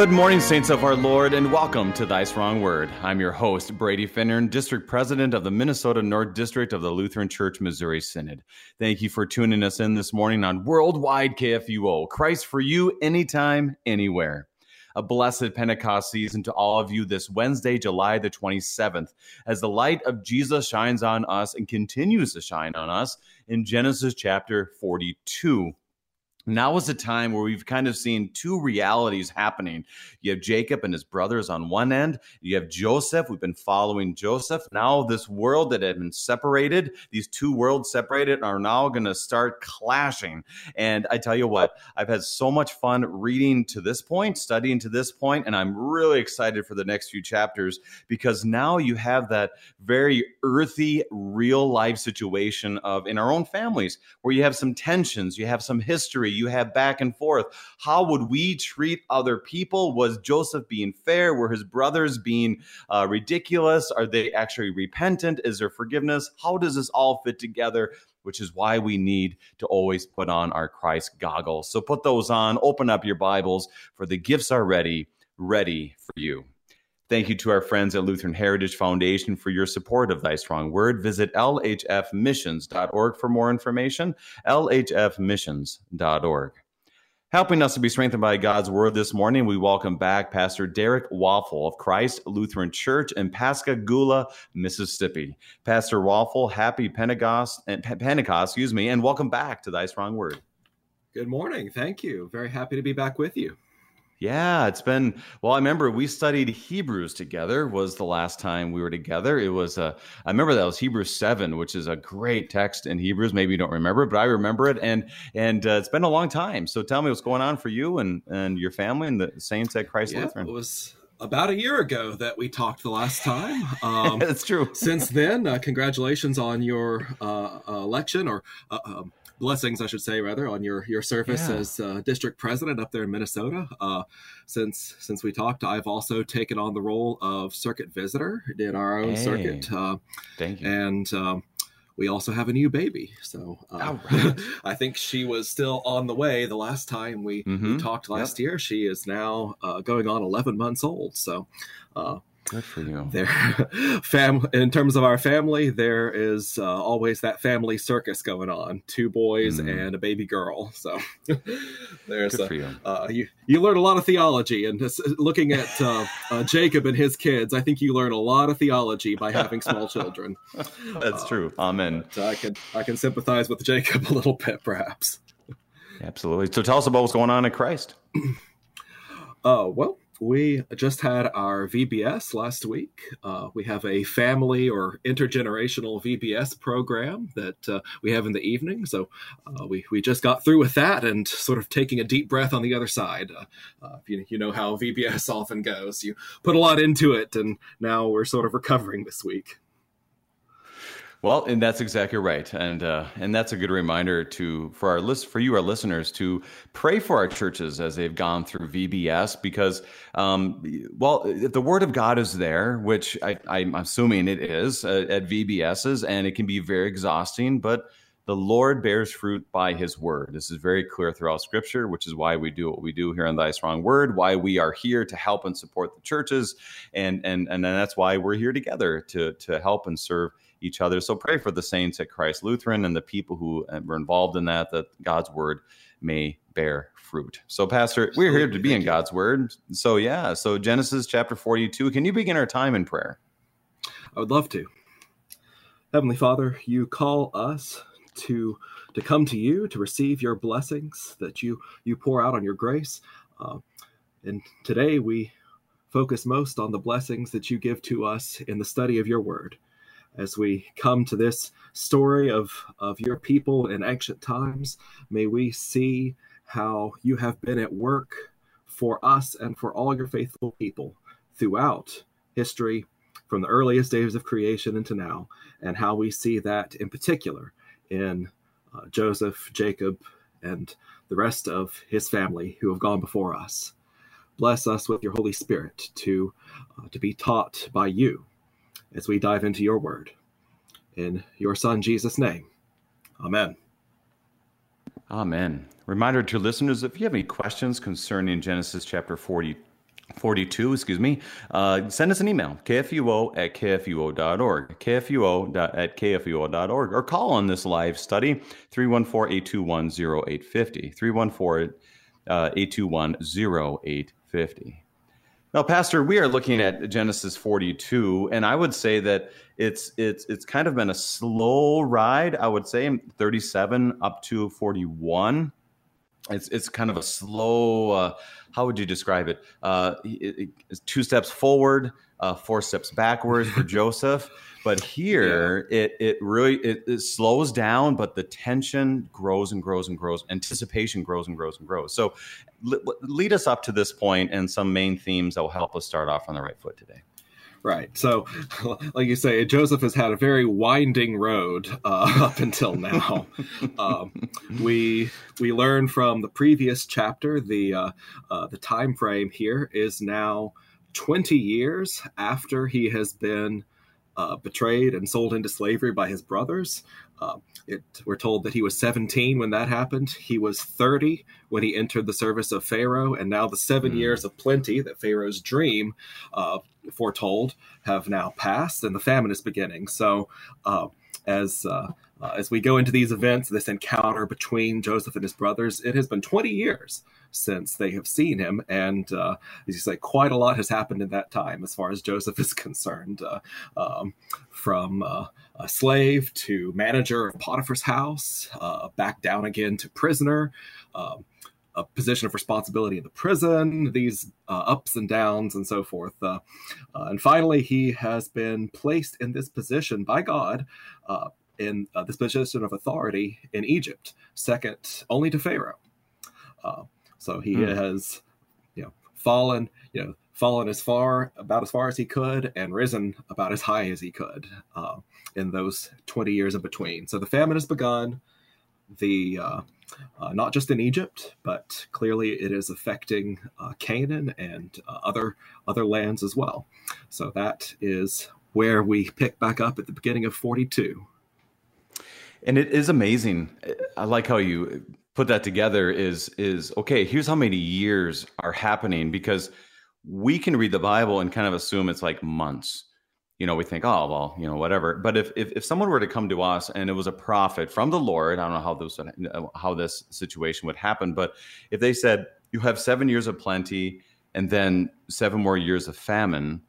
Good morning, saints of our Lord, and welcome to Thy Strong Word. I'm your host, Brady Finnern, District President of the Minnesota North District of the Lutheran Church Missouri Synod. Thank you for tuning us in this morning on Worldwide KFUO. Christ for you, anytime, anywhere. A blessed Pentecost season to all of you this Wednesday, July the 27th, as the light of Jesus shines on us and continues to shine on us in Genesis chapter 42 now is a time where we've kind of seen two realities happening. You have Jacob and his brothers on one end. You have Joseph. We've been following Joseph. Now, this world that had been separated, these two worlds separated, are now going to start clashing. And I tell you what, I've had so much fun reading to this point, studying to this point, and I'm really excited for the next few chapters because now you have that very earthy, real life situation of in our own families where you have some tensions, you have some history you have back and forth. How would we treat other people? Was Joseph being fair? Were his brothers being uh, ridiculous? Are they actually repentant? Is there forgiveness? How does this all fit together? Which is why we need to always put on our Christ goggles. So put those on, open up your Bibles, for the gifts are ready, ready for you. Thank you to our friends at Lutheran Heritage Foundation for your support of Thy Strong Word. Visit lhfmissions.org for more information. lhfmissions.org. Helping us to be strengthened by God's Word this morning, we welcome back Pastor Derek Waffle of Christ Lutheran Church in Pascagoula, Mississippi. Pastor Waffle, happy Pentecost, eh, and Pentecost, excuse me, and welcome back to Thy Strong Word. Good morning. Thank you. Very happy to be back with you. Yeah, it's been well. I remember we studied Hebrews together. Was the last time we were together? It was a. Uh, I remember that was Hebrews seven, which is a great text in Hebrews. Maybe you don't remember it, but I remember it, and and uh, it's been a long time. So tell me what's going on for you and and your family and the saints at Christ yeah, Lutheran. It was about a year ago that we talked the last time. Um, That's true. since then, uh, congratulations on your uh, election or uh, um, blessings, I should say, rather, on your your service yeah. as uh, district president up there in Minnesota. Uh, since since we talked, I've also taken on the role of circuit visitor in our own hey, circuit. Uh, thank you. And um, we also have a new baby. So uh, right. I think she was still on the way the last time we, mm-hmm. we talked last yep. year. She is now uh, going on 11 months old. So uh, Good for you. There, fam. In terms of our family, there is uh, always that family circus going on: two boys mm. and a baby girl. So there's Good a, you. Uh, you. you. learn a lot of theology, and looking at uh, uh, Jacob and his kids, I think you learn a lot of theology by having small children. That's true. Amen. I can I can sympathize with Jacob a little bit, perhaps. Absolutely. So tell us about what's going on in Christ. Uh, well, we just had our VBS last week. Uh, we have a family or intergenerational VBS program that uh, we have in the evening. So uh, we, we just got through with that and sort of taking a deep breath on the other side. Uh, uh, you, you know how VBS often goes. You put a lot into it, and now we're sort of recovering this week. Well, and that's exactly right, and uh, and that's a good reminder to for our list for you, our listeners, to pray for our churches as they've gone through VBS, because um, well, if the Word of God is there, which I, am assuming it is uh, at VBSs, and it can be very exhausting, but the Lord bears fruit by His Word. This is very clear throughout Scripture, which is why we do what we do here on Thy Strong Word, why we are here to help and support the churches, and and and that's why we're here together to to help and serve each other. So pray for the saints at Christ Lutheran and the people who uh, were involved in that, that God's word may bear fruit. So, Pastor, we're here to be in God's word. So, yeah. So, Genesis chapter 42. Can you begin our time in prayer? I would love to. Heavenly Father, you call us to to come to you to receive your blessings that you you pour out on your grace. Uh, and today we focus most on the blessings that you give to us in the study of your word as we come to this story of, of your people in ancient times, may we see how you have been at work for us and for all your faithful people throughout history, from the earliest days of creation into now, and how we see that in particular in uh, Joseph, Jacob, and the rest of his family who have gone before us. Bless us with your Holy Spirit to, uh, to be taught by you as we dive into your word. In your Son, Jesus' name. Amen. Amen. Reminder to listeners if you have any questions concerning Genesis chapter 40, 42, excuse me, uh, send us an email, kfuo at kfuo.org, kfuo at kfuo.org, or call on this live study, 314-821-0850, 314-821-0850. Now, Pastor, we are looking at Genesis 42, and I would say that it's it's it's kind of been a slow ride. I would say 37 up to 41. It's it's kind of a slow. Uh, how would you describe it? Uh, it, it two steps forward, uh, four steps backwards for Joseph. But here, yeah. it it really it, it, slows down, but the tension grows and grows and grows. Anticipation grows and grows and grows. So, lead us up to this point and some main themes that will help us start off on the right foot today. Right. So, like you say, Joseph has had a very winding road uh, up until now. um, we we learn from the previous chapter the uh, uh, the time frame here is now twenty years after he has been uh, betrayed and sold into slavery by his brothers. It, we're told that he was 17 when that happened. He was 30 when he entered the service of Pharaoh, and now the seven mm. years of plenty that Pharaoh's dream uh, foretold have now passed, and the famine is beginning. So, uh, as uh, uh, as we go into these events, this encounter between Joseph and his brothers, it has been 20 years since they have seen him. And uh, as you say, quite a lot has happened in that time as far as Joseph is concerned. Uh, um, from uh, a slave to manager of Potiphar's house, uh, back down again to prisoner. Um, a position of responsibility in the prison, these uh, ups and downs, and so forth. Uh, uh, and finally, he has been placed in this position by God, uh, in uh, this position of authority in Egypt, second only to Pharaoh. Uh, so he hmm. has, fallen, you know, fallen as far about as far as he could and risen about as high as he could in those 20 years in between. So the famine has begun. The uh, not just in Egypt, but clearly it is affecting uh, Canaan and uh, other other lands as well. So that is where we pick back up at the beginning of 42. And it is amazing. I like how you put that together. Is is okay? Here's how many years are happening because we can read the Bible and kind of assume it's like months you know, we think, oh, well, you know, whatever. But if, if, if someone were to come to us and it was a prophet from the Lord, I don't know how this how this situation would happen, but if they said you have seven years of plenty and then seven more years of famine,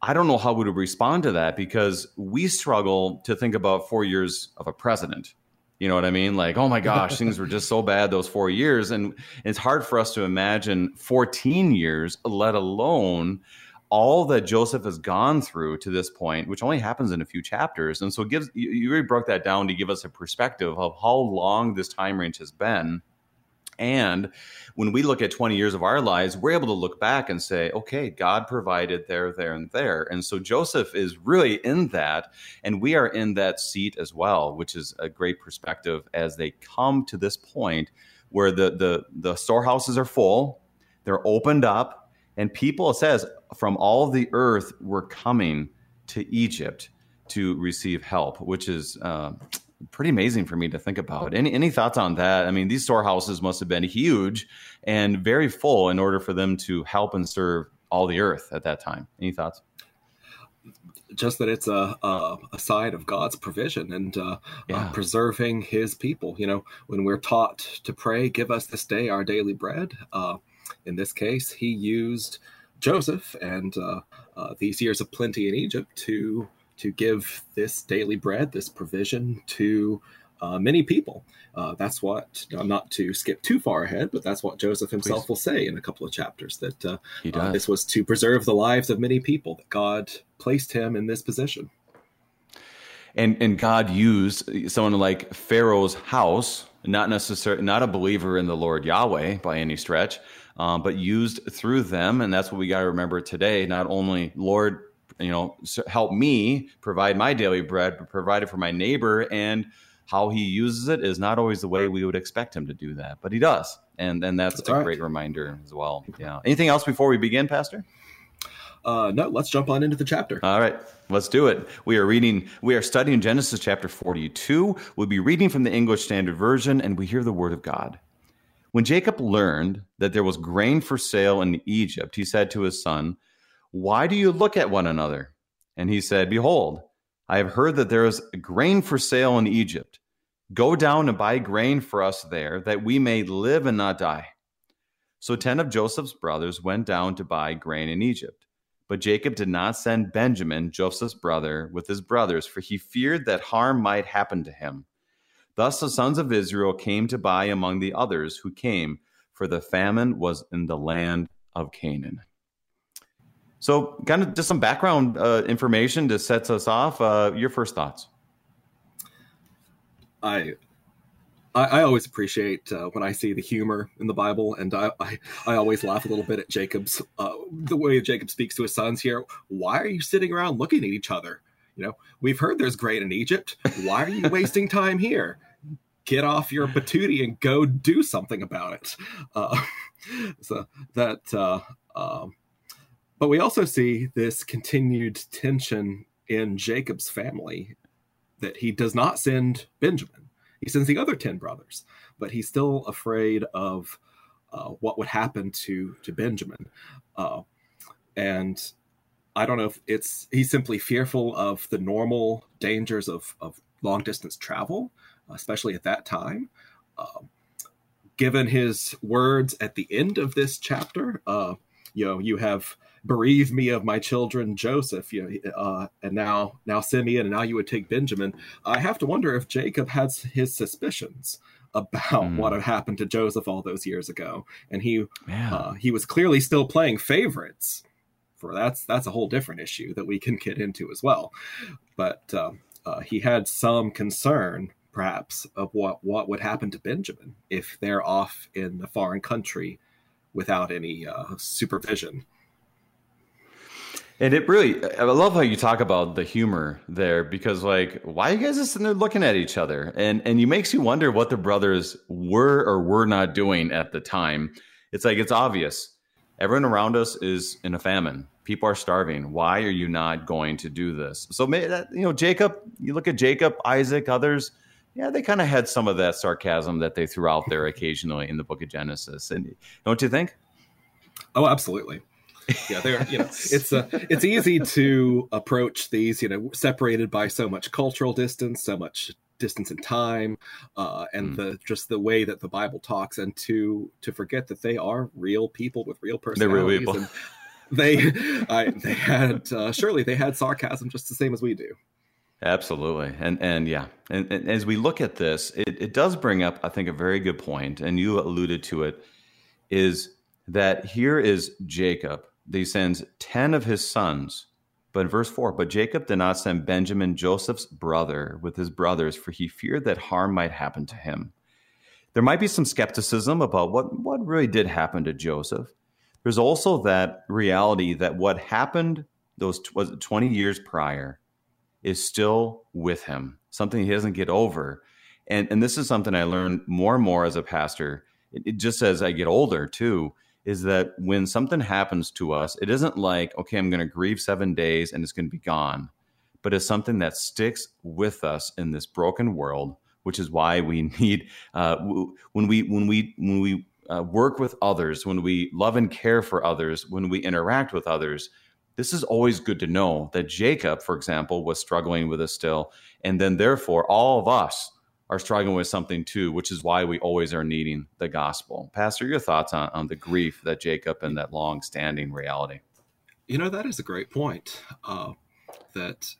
I don't know how we would respond to that because we struggle to think about four years of a president. You know what I mean? Like, oh my gosh, things were just so bad those four years. And it's hard for us to imagine 14 years, let alone all that Joseph has gone through to this point, which only happens in a few chapters. And so it gives you, you really broke that down to give us a perspective of how long this time range has been. And when we look at 20 years of our lives, we're able to look back and say, okay, God provided there, there, and there. And so Joseph is really in that. And we are in that seat as well, which is a great perspective as they come to this point where the, the, the storehouses are full, they're opened up, and people, it says, from all the earth were coming to Egypt to receive help, which is uh, pretty amazing for me to think about. Any, any thoughts on that? I mean, these storehouses must have been huge and very full in order for them to help and serve all the earth at that time. Any thoughts? Just that it's a, a, a side of God's provision and uh, uh yeah. uh, preserving His people. You know, when we're taught to pray, "Give us this day our daily bread," uh, in this case, he used Joseph and uh, uh, these years of plenty in Egypt to to give this daily bread, this provision to uh, many people. Uh, that's what, not to skip too far ahead, but that's what Joseph himself Please. will say in a couple of chapters that uh, uh, this was to preserve the lives of many people, that God placed him in this position. And, and God used someone like Pharaoh's house, not necessarily, not a believer in the Lord Yahweh by any stretch, um, but used through them. And that's what we got to remember today. Not only, Lord, you know, help me provide my daily bread, but provide it for my neighbor. And how he uses it is not always the way we would expect him to do that, but he does. And, and that's, that's a right. great reminder as well. Yeah. Anything else before we begin, Pastor? Uh, no, let's jump on into the chapter. All right, let's do it. We are reading, we are studying Genesis chapter 42. We'll be reading from the English Standard Version, and we hear the word of God. When Jacob learned that there was grain for sale in Egypt, he said to his son, Why do you look at one another? And he said, Behold, I have heard that there is grain for sale in Egypt. Go down and buy grain for us there, that we may live and not die. So ten of Joseph's brothers went down to buy grain in Egypt. But Jacob did not send Benjamin, Joseph's brother, with his brothers, for he feared that harm might happen to him. Thus the sons of Israel came to buy among the others who came, for the famine was in the land of Canaan. So, kind of just some background uh, information to set us off. Uh, your first thoughts? I I, I, always appreciate uh, when I see the humor in the Bible, and I, I, I always laugh a little bit at Jacob's uh, the way Jacob speaks to his sons here. Why are you sitting around looking at each other? You know, we've heard there's grain in Egypt. Why are you wasting time here? Get off your patootie and go do something about it. Uh, so that, uh, um, but we also see this continued tension in Jacob's family that he does not send Benjamin. He sends the other 10 brothers, but he's still afraid of uh, what would happen to, to Benjamin. Uh, and I don't know if it's he's simply fearful of the normal dangers of, of long distance travel, especially at that time. Um, given his words at the end of this chapter, uh, you know, you have bereave me of my children Joseph, you know, uh, and now now Simeon, and now you would take Benjamin. I have to wonder if Jacob has his suspicions about mm. what had happened to Joseph all those years ago, and he yeah. uh, he was clearly still playing favorites. For that's that's a whole different issue that we can get into as well, but um, uh, he had some concern perhaps of what what would happen to Benjamin if they're off in a foreign country without any uh, supervision. And it really, I love how you talk about the humor there because, like, why are you guys just sitting there looking at each other? And and you makes you wonder what the brothers were or were not doing at the time. It's like it's obvious. Everyone around us is in a famine. People are starving. Why are you not going to do this? So, you know, Jacob. You look at Jacob, Isaac, others. Yeah, they kind of had some of that sarcasm that they threw out there occasionally in the Book of Genesis. And don't you think? Oh, absolutely yeah, they're you know it's uh, it's easy to approach these you know separated by so much cultural distance, so much distance in time, uh, and mm. the just the way that the Bible talks, and to to forget that they are real people with real personalities. Real they I, they had uh, surely they had sarcasm just the same as we do. Absolutely, and and yeah, and, and as we look at this, it, it does bring up I think a very good point, and you alluded to it, is that here is Jacob he sends 10 of his sons. But in verse 4, but Jacob did not send Benjamin, Joseph's brother, with his brothers, for he feared that harm might happen to him. There might be some skepticism about what, what really did happen to Joseph. There's also that reality that what happened those was 20 years prior is still with him, something he doesn't get over. And, and this is something I learned more and more as a pastor. It, it just as I get older, too is that when something happens to us, it isn't like, okay, I'm going to grieve seven days and it's going to be gone, but it's something that sticks with us in this broken world, which is why we need, uh, when we, when we, when we, uh, work with others, when we love and care for others, when we interact with others, this is always good to know that Jacob, for example, was struggling with this still. And then, therefore, all of us are struggling with something too, which is why we always are needing the gospel. Pastor, your thoughts on, on the grief that Jacob and that long standing reality? You know, that is a great point. Uh, that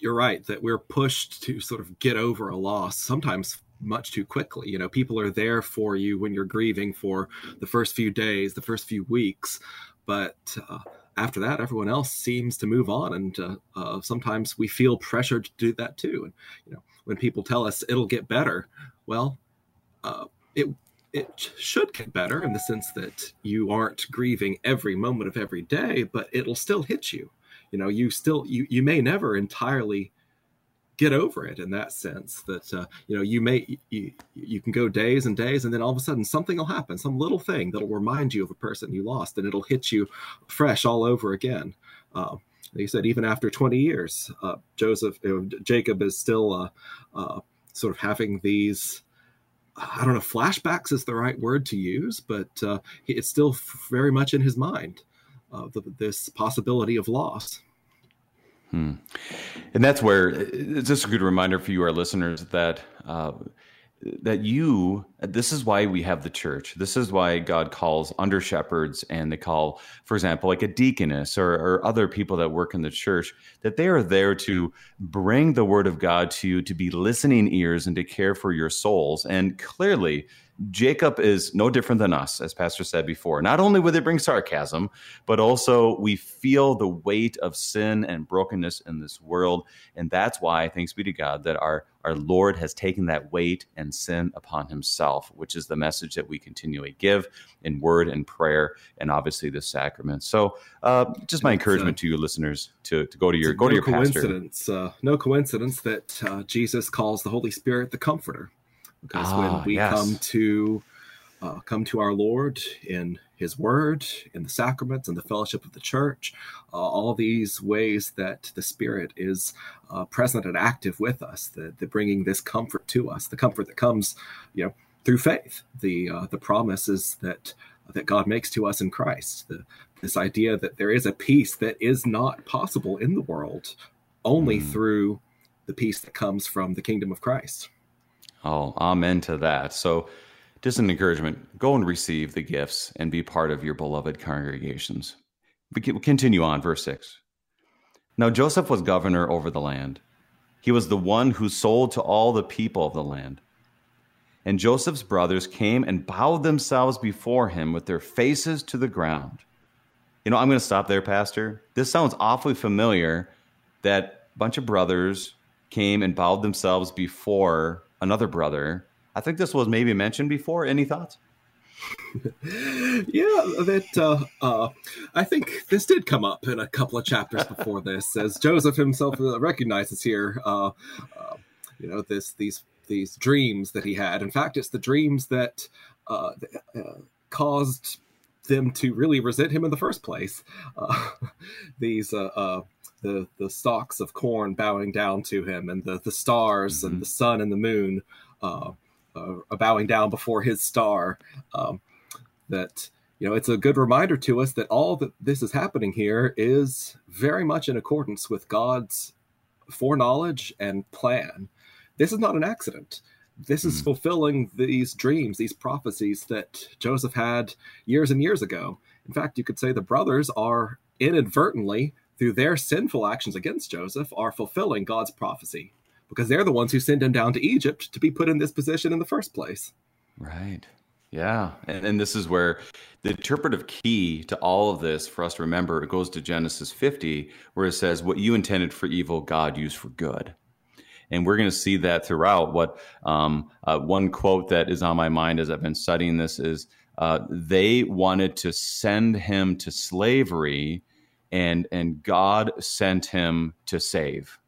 you're right, that we're pushed to sort of get over a loss sometimes much too quickly. You know, people are there for you when you're grieving for the first few days, the first few weeks, but uh, after that, everyone else seems to move on, and uh, uh, sometimes we feel pressured to do that too. And you know, when people tell us it'll get better, well, uh, it it should get better in the sense that you aren't grieving every moment of every day, but it'll still hit you. You know, you still you you may never entirely get over it in that sense that uh, you know you may you, you can go days and days and then all of a sudden something will happen some little thing that'll remind you of a person you lost and it'll hit you fresh all over again uh, he said even after 20 years, uh, Joseph, Jacob is still uh, uh, sort of having these I don't know, flashbacks is the right word to use, but uh, it's still very much in his mind, uh, the, this possibility of loss. Hmm. And that's where it's just a good reminder for you, our listeners, that uh, that you this is why we have the church. This is why god calls under shepherds and they call for example like a deaconess or, or, other people that work in the church that they are there to bring the word of god to you to be listening ears and to care for your souls. And clearly Jacob is no different than us, as Pastor said before. Not only would it bring sarcasm, but also we feel the weight of sin and brokenness in this world. And that's why, thanks be to God, that our, our Lord has taken that weight and sin upon himself, which is the message that we continually give in word and prayer, and obviously the sacrament. So, uh, just my encouragement to you listeners to, to go to your go no to your coincidence, pastor. Uh, no coincidence that uh, Jesus calls the Holy Spirit the Comforter because ah, when we yes. come to uh, come to our Lord in His Word, in the sacraments, in the fellowship of the Church, uh, all these ways that the Spirit is uh, present and active with us, the, the, bringing this comfort to us, the comfort that comes, you know, through faith, the uh, the promises that that God makes to us in Christ, the, this idea that there is a peace that is not possible in the world only mm. through the peace that comes from the kingdom of Christ. Oh, amen to that. So, just an encouragement go and receive the gifts and be part of your beloved congregations. We continue on, verse 6. Now, Joseph was governor over the land. He was the one who sold to all the people of the land. And Joseph's brothers came and bowed themselves before him with their faces to the ground. You know, I'm going to stop there, Pastor. This sounds awfully familiar that bunch of brothers came and bowed themselves before another brother. I think this was maybe mentioned before. Any thoughts? yeah, that uh, uh, I think this did come up in a couple of chapters before this, as Joseph himself uh, recognizes here. Uh, uh, you know, this these these dreams that he had. In fact, it's the dreams that uh, caused them to really resent him in the first place. these the the stalks of corn bowing down to him, and the the stars mm-hmm. and the sun and the moon uh, uh, bowing down before his star. Um, that you know, it's a good reminder to us that all that this is happening here is very much in accordance with God's foreknowledge and plan. This is not an accident. This is mm. fulfilling these dreams, these prophecies that Joseph had years and years ago. In fact, you could say the brothers are inadvertently through their sinful actions against Joseph, are fulfilling God's prophecy because they're the ones who sent him down to Egypt to be put in this position in the first place. Right. Yeah. And, and this is where the interpretive key to all of this for us to remember it goes to Genesis 50, where it says, What you intended for evil, God used for good. And we're going to see that throughout. What um, uh, one quote that is on my mind as I've been studying this is uh, they wanted to send him to slavery and and God sent him to save.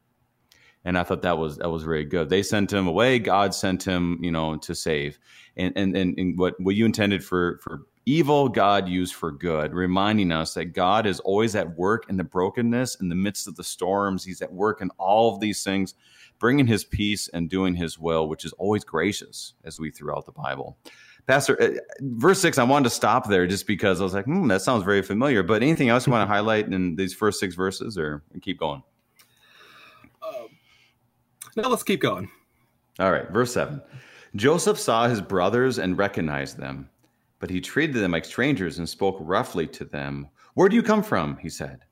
And I thought that was that was very good. They sent him away. God sent him, you know, to save. And and and, and what what you intended for for evil, God used for good, reminding us that God is always at work in the brokenness, in the midst of the storms. He's at work in all of these things, bringing His peace and doing His will, which is always gracious, as we throughout the Bible. Pastor, uh, verse six, I wanted to stop there just because I was like, hmm, that sounds very familiar. But anything else you want to highlight in these first six verses or keep going? Um, no, let's keep going. All right, verse seven. Joseph saw his brothers and recognized them, but he treated them like strangers and spoke roughly to them. Where do you come from? He said.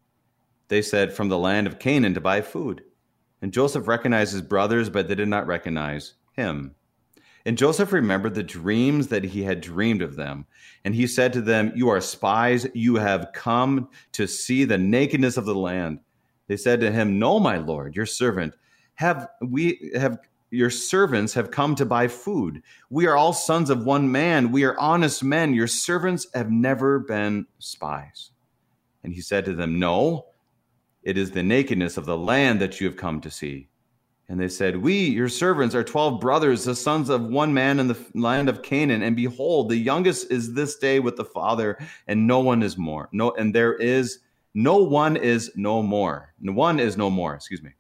They said, From the land of Canaan to buy food. And Joseph recognized his brothers, but they did not recognize him. And Joseph remembered the dreams that he had dreamed of them. And he said to them, You are spies. You have come to see the nakedness of the land. They said to him, No, my lord, your servant. Have we have your servants have come to buy food. We are all sons of one man. We are honest men. Your servants have never been spies. And he said to them, No, it is the nakedness of the land that you have come to see. And they said, We, your servants, are twelve brothers, the sons of one man in the land of Canaan. And behold, the youngest is this day with the father, and no one is more. No, and there is no one is no more. No one is no more, excuse me.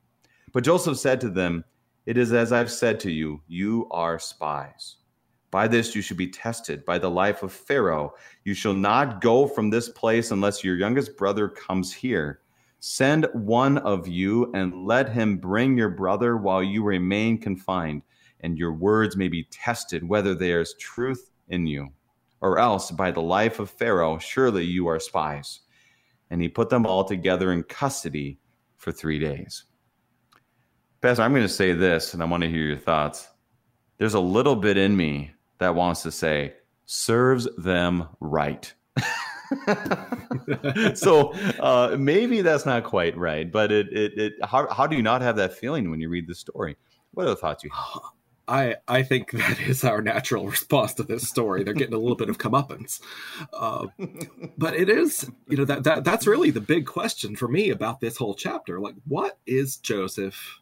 But Joseph said to them, It is as I've said to you, you are spies. By this you should be tested, by the life of Pharaoh. You shall not go from this place unless your youngest brother comes here. Send one of you and let him bring your brother while you remain confined, and your words may be tested whether there is truth in you. Or else, by the life of Pharaoh, surely you are spies. And he put them all together in custody for three days. Pastor, I'm going to say this, and I want to hear your thoughts. There's a little bit in me that wants to say serves them right. so uh, maybe that's not quite right, but it, it, it how, how do you not have that feeling when you read the story? What are the thoughts you have? I, I think that is our natural response to this story. They're getting a little bit of comeuppance, uh, but it is you know that, that that's really the big question for me about this whole chapter. Like, what is Joseph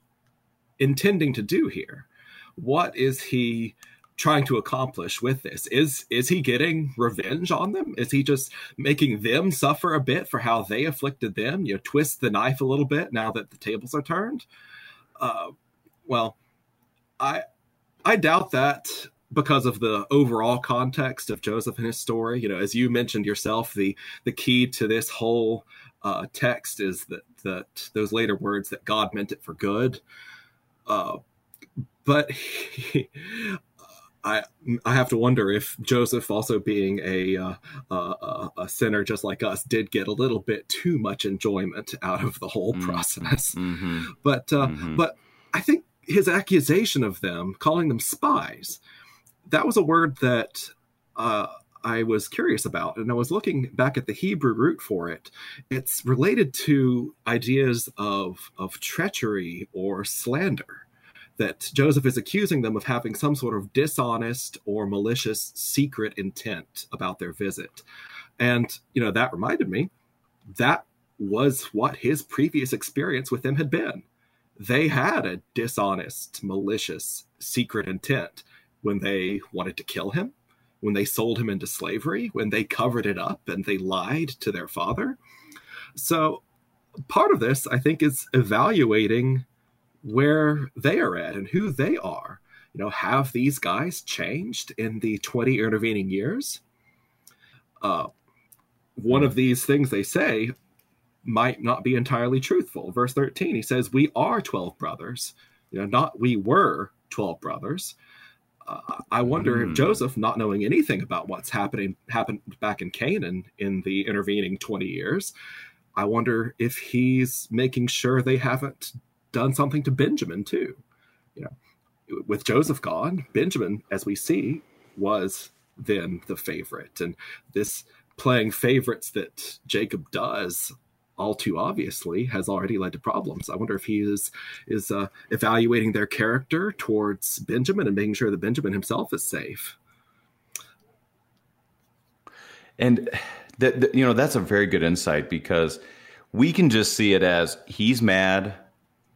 intending to do here? What is he trying to accomplish with this? Is is he getting revenge on them? Is he just making them suffer a bit for how they afflicted them? You know, twist the knife a little bit now that the tables are turned. Uh, well, I I doubt that because of the overall context of Joseph and his story. You know, as you mentioned yourself, the the key to this whole uh, text is that that those later words that God meant it for good. Uh, but he, I I have to wonder if Joseph, also being a uh, uh, a sinner just like us, did get a little bit too much enjoyment out of the whole mm-hmm. process. Mm-hmm. But uh, mm-hmm. but I think his accusation of them, calling them spies, that was a word that uh, I was curious about, and I was looking back at the Hebrew root for it. It's related to ideas of of treachery or slander that Joseph is accusing them of having some sort of dishonest or malicious secret intent about their visit. And, you know, that reminded me that was what his previous experience with them had been. They had a dishonest, malicious, secret intent when they wanted to kill him, when they sold him into slavery, when they covered it up and they lied to their father. So, part of this, I think, is evaluating where they are at and who they are. You know, have these guys changed in the 20 intervening years? Uh, one of these things they say might not be entirely truthful. Verse 13, he says, We are 12 brothers. You know, not we were 12 brothers. Uh, I wonder mm. if hmm. Joseph, not knowing anything about what's happening happened back in Canaan in the intervening 20 years, I wonder if he's making sure they haven't done something to Benjamin too. You know, with Joseph gone, Benjamin, as we see, was then the favorite, and this playing favorites that Jacob does all too obviously has already led to problems. I wonder if he is is uh, evaluating their character towards Benjamin and making sure that Benjamin himself is safe. And that you know that's a very good insight because we can just see it as he's mad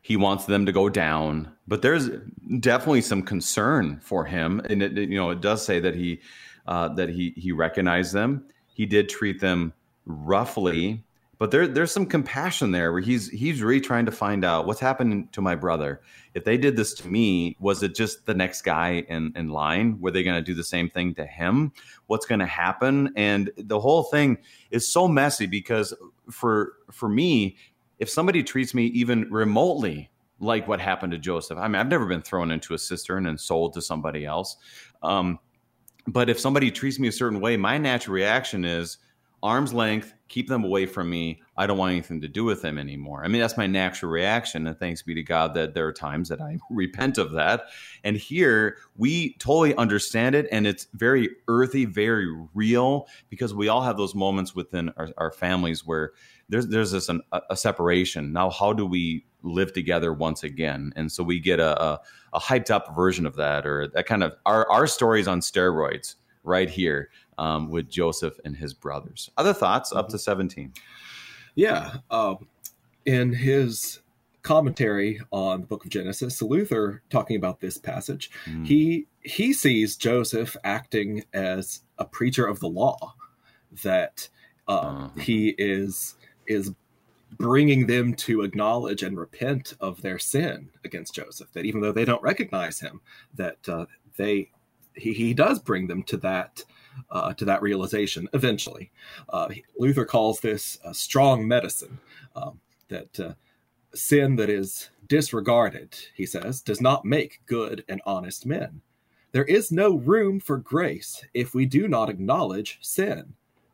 he wants them to go down, but there's definitely some concern for him, and it, you know it does say that he uh, that he he recognized them. He did treat them roughly, but there there's some compassion there where he's he's really trying to find out what's happened to my brother. If they did this to me, was it just the next guy in in line? Were they going to do the same thing to him? What's going to happen? And the whole thing is so messy because for for me if somebody treats me even remotely like what happened to Joseph, I mean, I've never been thrown into a cistern and sold to somebody else. Um, but if somebody treats me a certain way, my natural reaction is arm's length, keep them away from me. I don't want anything to do with them anymore. I mean, that's my natural reaction. And thanks be to God that there are times that I repent of that. And here we totally understand it. And it's very earthy, very real, because we all have those moments within our, our families where there's there's this an, a separation. Now, how do we live together once again? And so we get a, a, a hyped up version of that, or that kind of our our stories on steroids right here um, with Joseph and his brothers. Other thoughts up to seventeen? Yeah, uh, in his commentary on the book of Genesis, Luther talking about this passage, mm. he he sees Joseph acting as a preacher of the law, that uh, uh-huh. he is is bringing them to acknowledge and repent of their sin against Joseph. That even though they don't recognize him, that uh, they he, he does bring them to that uh, to that realization eventually. Uh, Luther calls this a strong medicine um, that uh, sin that is disregarded, he says, does not make good and honest men. There is no room for grace if we do not acknowledge sin,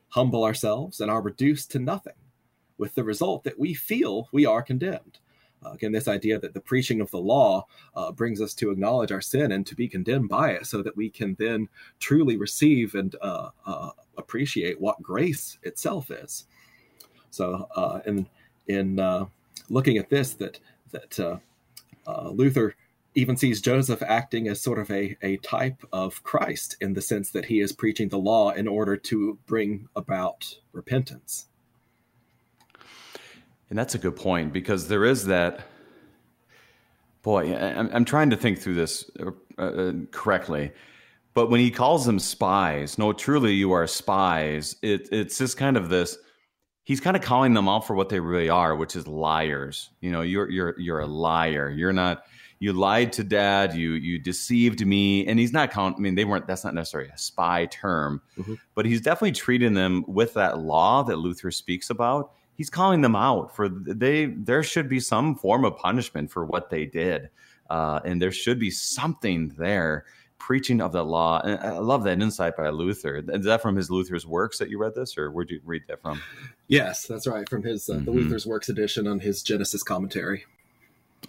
humble ourselves, and are reduced to nothing, with the result that we feel we are condemned. Uh, again, this idea that the preaching of the law uh, brings us to acknowledge our sin and to be condemned by it so that we can then truly receive and uh, uh appreciate what grace itself is. So, uh, in, in uh, looking at this, that, that Luther even sees Joseph acting as sort of a, a type of Christ in the sense that he is preaching the law in order to bring about repentance. And that's a good point because there is that. Boy, I'm, I'm trying to think through this uh, uh, correctly. But when he calls them spies, no, truly you are spies, it, it's just kind of this. He's kind of calling them out for what they really are, which is liars. You know, you're you're you're a liar. You're not you lied to dad you you deceived me and he's not count i mean they weren't that's not necessarily a spy term mm-hmm. but he's definitely treating them with that law that luther speaks about he's calling them out for they there should be some form of punishment for what they did uh, and there should be something there preaching of the law. And i love that insight by luther. Is that from his luther's works that you read this or where'd you read that from? Yes that's right from his uh, mm-hmm. the luther's works edition on his genesis commentary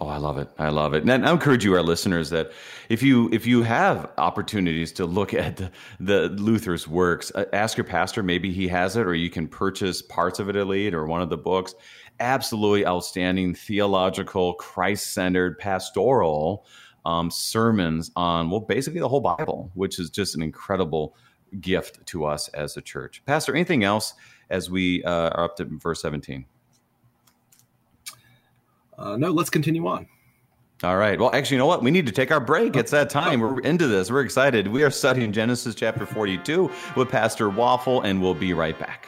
Oh, I love it. I love it. And I encourage you, our listeners, that if you if you have opportunities to look at the, the Luther's works, uh, ask your pastor. Maybe he has it, or you can purchase parts of it at least, or one of the books. Absolutely outstanding theological, Christ centered, pastoral um, sermons on well, basically the whole Bible, which is just an incredible gift to us as a church. Pastor, anything else as we uh, are up to verse seventeen? Uh, no, let's continue on. All right. Well, actually, you know what? We need to take our break. It's that time. We're into this. We're excited. We are studying Genesis chapter 42 with Pastor Waffle, and we'll be right back.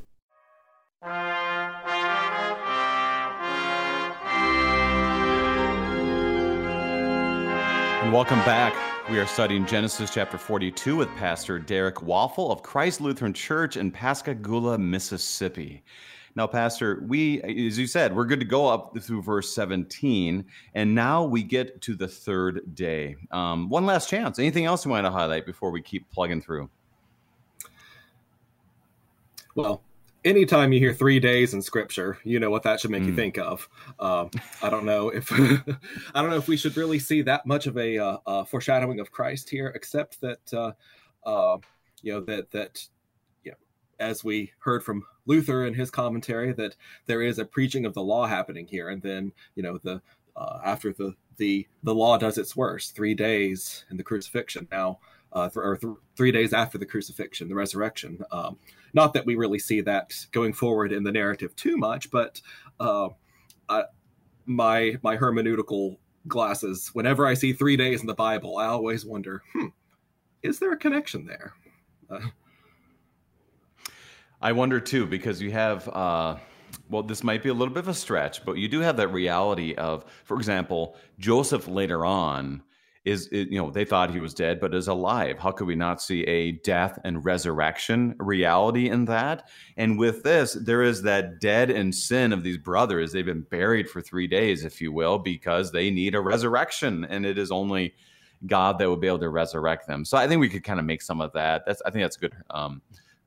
Welcome back. We are studying Genesis chapter 42 with Pastor Derek Waffle of Christ Lutheran Church in Pascagoula, Mississippi. Now, Pastor, we, as you said, we're good to go up through verse 17, and now we get to the third day. Um, one last chance. Anything else you want to highlight before we keep plugging through? Well, anytime you hear three days in scripture you know what that should make mm. you think of. Uh, i don't know if i don't know if we should really see that much of a, uh, uh, foreshadowing of christ here except that uh, uh, you know that that you know, as we heard from luther in his commentary that there is a preaching of the law happening here. And then you know the uh, after the the the law does its worst three days in the crucifixion. Now th- or th- three days after the crucifixion the resurrection um, not that we really see that going forward in the narrative too much, but uh, I, my my hermeneutical glasses, whenever I see three days in the Bible, I always wonder, hmm, is there a connection there? Uh, I wonder too, because you have. Uh well, this might be a little bit of a stretch, but you do have that reality of, for example, Joseph later on is you know they thought he was dead but is alive. How could we not see a death and resurrection reality in that? And with this there is that dead and sin of these brothers. They've been buried for three days if you will because they need a resurrection and it is only god that would be able to resurrect them. So i think we could kind of make some of that. That's i think that's a good um,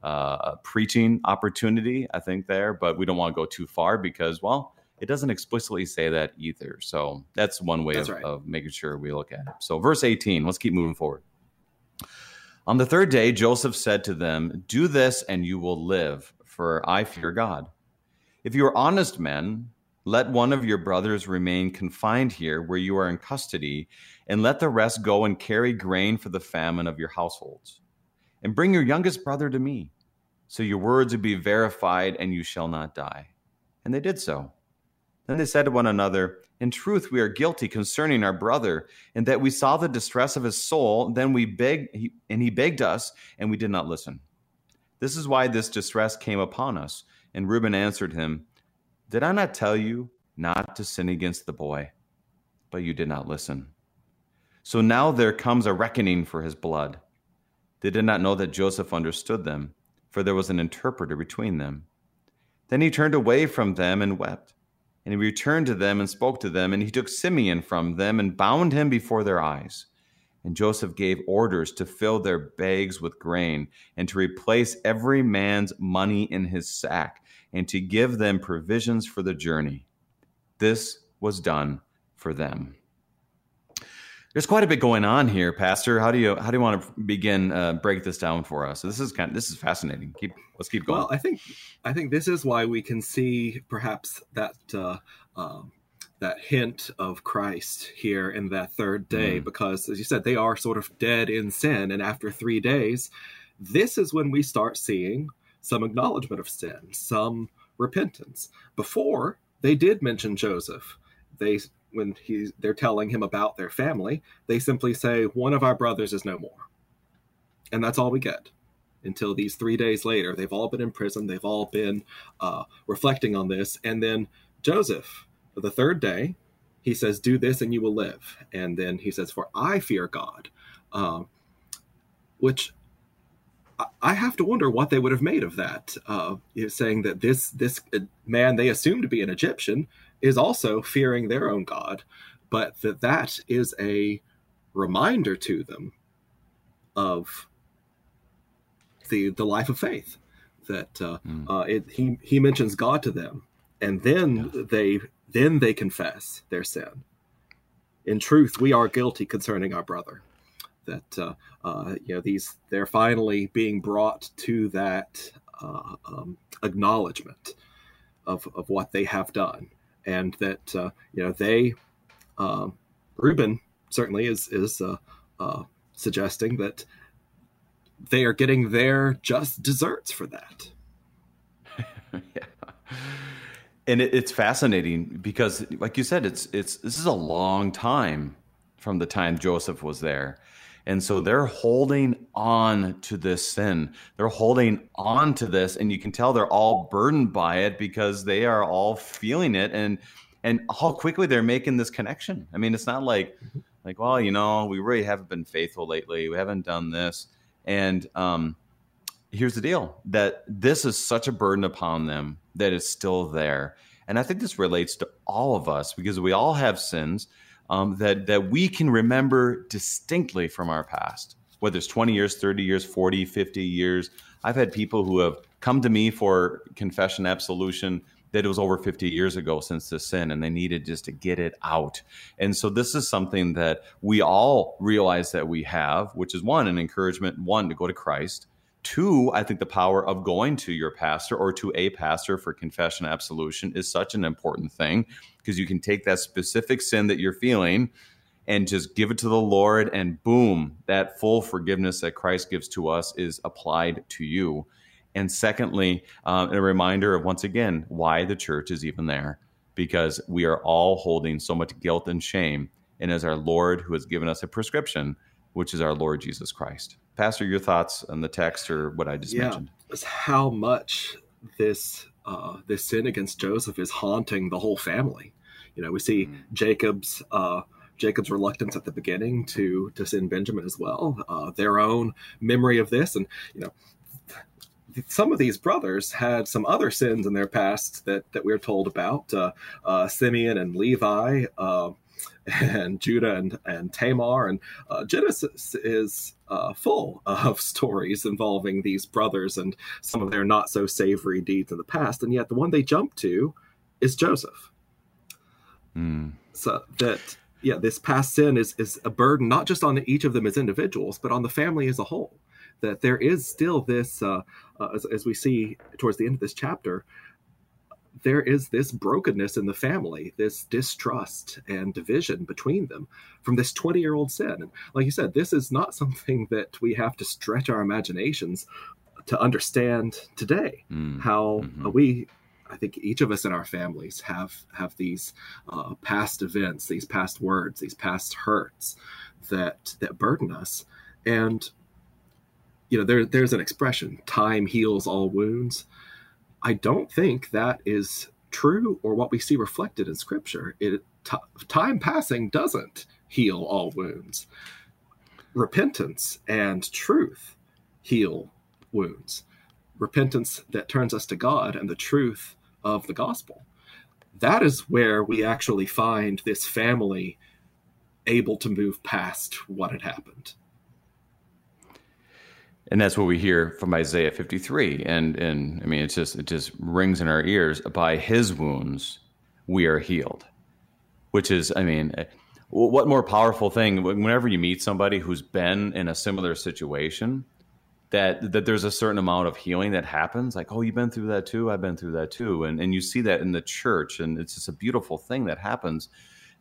uh, preaching opportunity, I think, there, but we don't want to go too far because, well, it doesn't explicitly say that either. So that's one way That's of, right. of making sure we look at it. So, verse 18, let's keep moving forward. On the third day, Joseph said to them, Do this and you will live, for I fear God. If you are honest men, let one of your brothers remain confined here where you are in custody, and let the rest go and carry grain for the famine of your households. And bring your youngest brother to me, so your words will be verified and you shall not die. And they did so. Then they said to one another, In truth, we are guilty concerning our brother, in that we saw the distress of his soul. Then we begged, and he begged us, and we did not listen. This is why this distress came upon us. And Reuben answered him, Did I not tell you not to sin against the boy? But you did not listen. So now there comes a reckoning for his blood. They did not know that Joseph understood them, for there was an interpreter between them. Then he turned away from them and wept. And he returned to them and spoke to them, and he took Simeon from them and bound him before their eyes. And Joseph gave orders to fill their bags with grain, and to replace every man's money in his sack, and to give them provisions for the journey. This was done for them. There's quite a bit going on here, Pastor. How do you how do you want to begin uh, break this down for us? So This is kind of, this is fascinating. Keep let's keep going. Well, I think I think this is why we can see perhaps that uh, um, that hint of Christ here in that third day, Mm. because as you said, they are sort of dead in sin, and after three days, this is when we start seeing some acknowledgement of sin, some repentance. Before they did mention Joseph, they when he they're telling him about their family, they simply say one of our brothers is no more, and that's all we get until these three days later. They've all been in prison. They've all been uh, reflecting on this. And then Joseph, the third day, he says, Do this and you will live. And then he says, For I fear God. Um, which I- have to wonder what they would have made of that. Uh, saying that this this uh, man they assume to be an Egyptian is also fearing their own God, but that that is a reminder to them of the the life of faith that uh, Mm. uh, it, he he mentions God to them, and then they then they confess their sin. In truth, we are guilty concerning our brother. That uh, uh, you know these they're finally being brought to that uh, um, acknowledgement of of what they have done, and that uh, you know they um, Reuben certainly is is uh, uh, suggesting that they are getting their just desserts for that. yeah. And it, it's fascinating because, like you said, it's it's this is a long time from the time Joseph was there, and so they're holding on to this sin. They're holding on to this, and you can tell they're all burdened by it because they are all feeling it, and and how quickly they're making this connection. I mean, it's not like like well, you know, we really haven't been faithful lately. We haven't done this, and um, here's the deal that this is such a burden upon them that it's still there and i think this relates to all of us because we all have sins um, that that we can remember distinctly from our past whether it's 20 years 30 years 40 50 years. I've had people who have come to me for confession absolution that it was over 50 years ago since the sin and they needed just to get it out. And so this is something that we all realize that we have which is one an encouragement one to go to christ Two, I think the power of going to your pastor or to a pastor for confession absolution is such an important thing because you can take that specific sin that you're feeling and just give it to the Lord, and boom, that full forgiveness that Christ gives to us is applied to you. And secondly, um, a reminder of once again why the church is even there because we are all holding so much guilt and shame. And as our Lord who has given us a prescription, which is our Lord Jesus Christ. Pastor, your thoughts on the text or what I just Yeah. mentioned? Is how much this uh, this sin against Joseph is haunting the whole family. You know, we see Mm. Jacob's uh, Jacob's reluctance at the beginning to to send Benjamin as well. Uh, their own memory of this, and you know, some of these brothers had some other sins in their past that that we're told about. Uh, uh, Simeon and Levi. Uh, and Judah and, and Tamar. And uh, Genesis is uh, full of stories involving these brothers and some of their not so savory deeds in the past. And yet the one they jump to is Joseph. Mm. So that yeah, this past sin is is a burden not just on each of them as individuals, but on the family as a whole. That there is still this, uh, uh, as, as we see towards the end of this chapter, there is this brokenness in the family, this distrust and division between them from this 20 year old sin. And like you said, this is not something that we have to stretch our imaginations to understand today. Mm. How mm-hmm. we I think each of us in our families have have these uh, past events, these past words, these past hurts that that burden us, and you know there there's an expression: "Time heals all wounds." I don't think that is true or what we see reflected in Scripture. It t- time passing doesn't heal all wounds. Repentance and truth heal wounds repentance that turns us to God and the truth of the gospel. That is where we actually find this family able to move past what had happened. And that's what we hear from Isaiah 53. And and I mean it's just it just rings in our ears. By his wounds we are healed. Which is, I mean, eh, what more powerful thing whenever you meet somebody who's been in a similar situation that that there's a certain amount of healing that happens like oh you've been through that too i've been through that too and and you see that in the church and it's just a beautiful thing that happens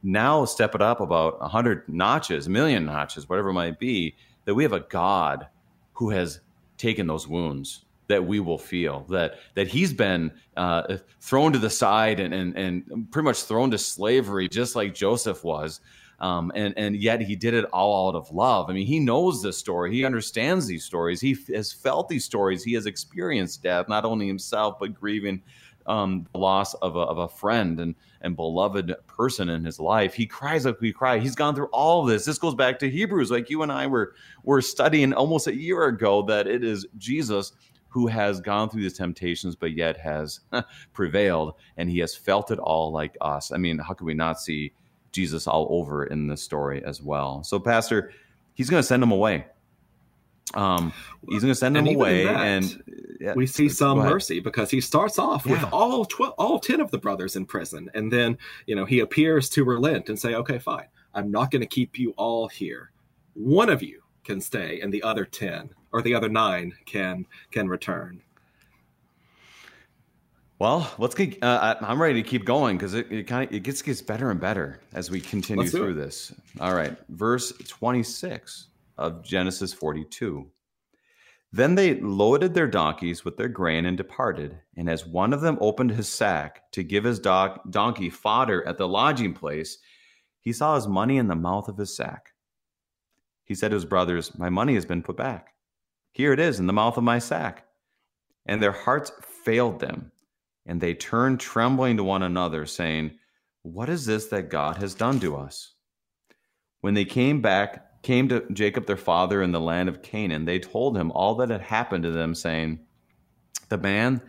now step it up about 100 notches a million notches whatever it might be that we have a god who has taken those wounds that we will feel that that he's been uh, thrown to the side and, and and pretty much thrown to slavery just like joseph was um, and and yet he did it all out of love. I mean, he knows this story. He understands these stories. He has felt these stories. He has experienced death, not only himself but grieving um, the loss of a, of a friend and and beloved person in his life. He cries like we cry. He's gone through all this. This goes back to Hebrews, like you and I were were studying almost a year ago. That it is Jesus who has gone through these temptations, but yet has prevailed, and he has felt it all like us. I mean, how could we not see? Jesus all over in this story as well. So, Pastor, he's going to send him away. Um, he's going to send them away, that, and yeah, we see some mercy because he starts off yeah. with all tw- all ten of the brothers in prison, and then you know he appears to relent and say, "Okay, fine, I'm not going to keep you all here. One of you can stay, and the other ten or the other nine can can return." Well, let's get. Uh, I'm ready to keep going because it, it kind of it gets gets better and better as we continue through this. All right, verse 26 of Genesis 42. Then they loaded their donkeys with their grain and departed. And as one of them opened his sack to give his donkey fodder at the lodging place, he saw his money in the mouth of his sack. He said to his brothers, My money has been put back. Here it is in the mouth of my sack. And their hearts failed them and they turned trembling to one another, saying, What is this that God has done to us? When they came back, came to Jacob their father in the land of Canaan, they told him all that had happened to them, saying, The man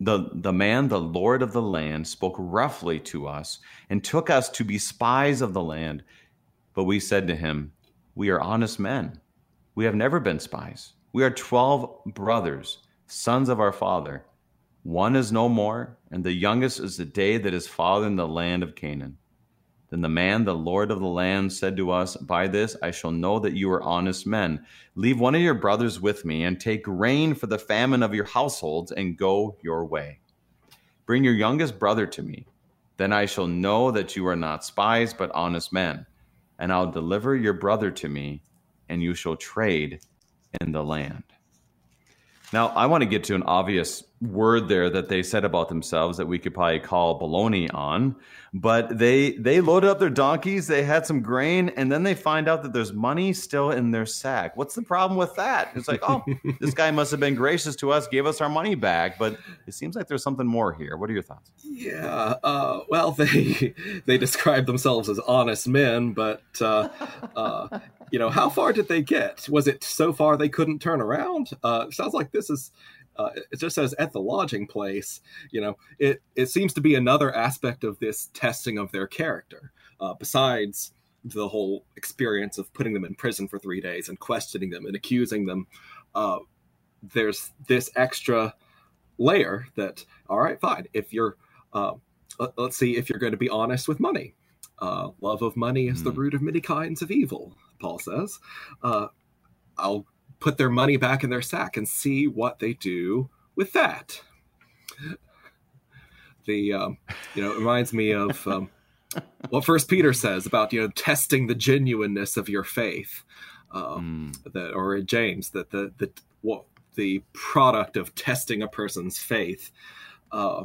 the, the man, the Lord of the land, spoke roughly to us and took us to be spies of the land. But we said to him, We are honest men. We have never been spies. We are twelve brothers, sons of our father. One is no more, and the youngest is the day that his father in the land of Canaan. Then the man, the Lord of the land, said to us, By this I shall know that you are honest men. Leave one of your brothers with me, and take grain for the famine of your households, and go your way. Bring your youngest brother to me. Then I shall know that you are not spies, but honest men. And I'll deliver your brother to me, and you shall trade in the land. Now, I want to get to an obvious word there that they said about themselves that we could probably call baloney on, but they they loaded up their donkeys, they had some grain, and then they find out that there's money still in their sack. What's the problem with that? It's like, oh, this guy must have been gracious to us, gave us our money back, but it seems like there's something more here. What are your thoughts? Yeah, uh, well, they they describe themselves as honest men, but uh, uh, you know, how far did they get? Was it so far they couldn't turn around? Uh, sounds like this is uh, it just says at the lodging place. You know, it it seems to be another aspect of this testing of their character. uh, besides the whole experience of putting them in prison for three days and questioning them and accusing them, uh, there's this extra layer that all right, fine. If you're uh, let's see if you're going to be honest with money. Uh, love of money is mm. the hmm. root of many kinds of evil, Paul says. Uh, I'll put their money back in their sack and see what they do with that. The um, you know it reminds me of um, what First Peter says about you know testing the genuineness of your faith, um, mm. that or James that the the what the product of testing a person's faith. Uh,